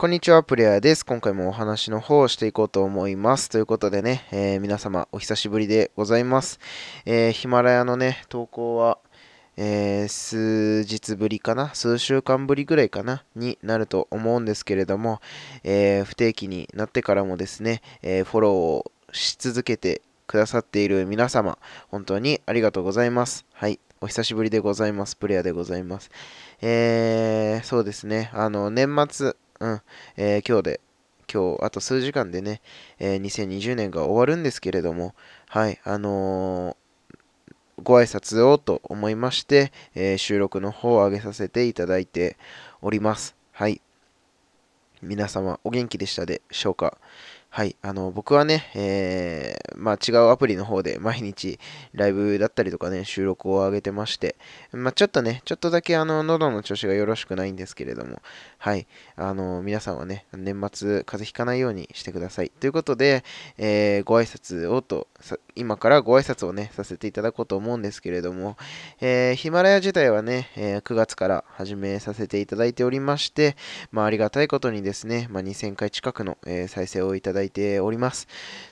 こんにちは、プレイヤーです。今回もお話の方をしていこうと思います。ということでね、えー、皆様お久しぶりでございます。えー、ヒマラヤのね、投稿は、えー、数日ぶりかな、数週間ぶりぐらいかな、になると思うんですけれども、え不定期になってからもですね、えフォローをし続けてくださっている皆様、本当にありがとうございます。はい。お久しぶりでございます。プレイヤーでございます。えー、そうですね。あの、年末、うん、えー、今日で、今日、あと数時間でね、えー、2020年が終わるんですけれども、はい、あのー、ご挨拶をと思いまして、えー、収録の方を上げさせていただいております。はい。皆様、お元気でしたでしょうか？はい、あの僕はね、えー、まあ、違うアプリの方で毎日ライブだったりとかね、収録を上げてまして、まあ、ちょっとね、ちょっとだけあの喉の調子がよろしくないんですけれども、はい、あの皆さんはね、年末風邪ひかないようにしてください。ということで、えー、ご挨拶をと、今からご挨拶をね、させていただこうと思うんですけれども、えー、ヒマラヤ自体はね、え9月から始めさせていただいておりまして、まあ、ありがたいことにですね、まあ、2000回近くの、え再生をいただいてだいております。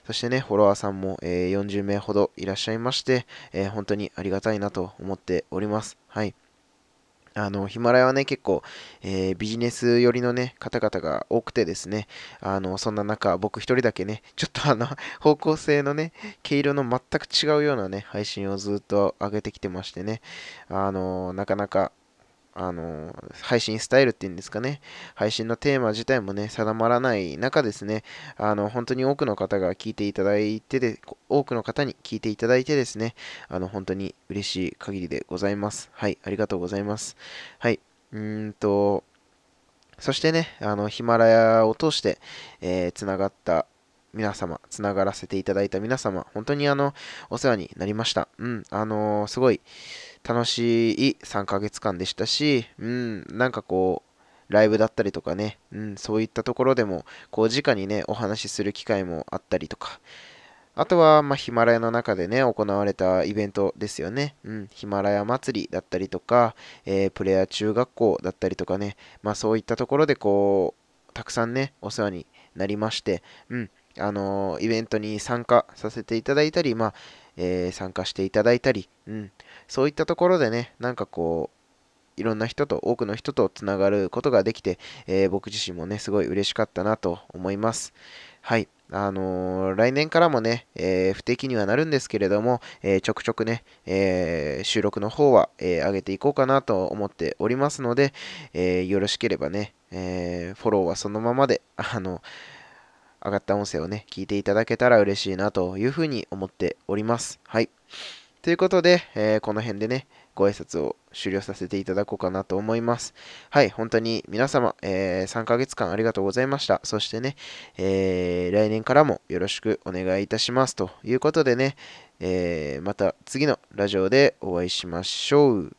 そしてね、フォロワーさんも、えー、40名ほどいらっしゃいまして、えー、本当にありがたいなと思っております。はい。あの、ヒマラヤはね、結構、えー、ビジネス寄りのね、方々が多くてですね、あの、そんな中、僕一人だけね、ちょっとあの、方向性のね、毛色の全く違うようなね、配信をずっと上げてきてましてね、あの、なかなか、あの、配信スタイルっていうんですかね、配信のテーマ自体もね、定まらない中ですね、あの、本当に多くの方が聞いていただいてで、多くの方に聞いていただいてですね、あの、本当に嬉しい限りでございます。はい、ありがとうございます。はい、うんと、そしてね、あの、ヒマラヤを通して、えー、つながった皆様、つながらせていただいた皆様、本当にあの、お世話になりました。うん、あのー、すごい、楽しい3ヶ月間でしたし、うん、なんかこう、ライブだったりとかね、うん、そういったところでも、こう、直にね、お話しする機会もあったりとか、あとは、まあ、ヒマラヤの中でね、行われたイベントですよね。うん、ヒマラヤ祭りだったりとか、えー、プレイヤー中学校だったりとかね、まあ、そういったところで、こう、たくさんね、お世話になりまして、うん、あのー、イベントに参加させていただいたり、まあ、えー、参加していただいたり、うん、そういったところでね、なんかこう、いろんな人と、多くの人とつながることができて、えー、僕自身もね、すごい嬉しかったなと思います。はい。あのー、来年からもね、えー、不定期にはなるんですけれども、えー、ちょくちょくね、え収録の方は、え上げていこうかなと思っておりますので、えよろしければね、えフォローはそのままで、あの、上がった音声をね、聞いていただけたら嬉しいなというふうに思っております。はい。ということで、えー、この辺でね、ご挨拶を終了させていただこうかなと思います。はい、本当に皆様、えー、3ヶ月間ありがとうございました。そしてね、えー、来年からもよろしくお願いいたします。ということでね、え、また次のラジオでお会いしましょう。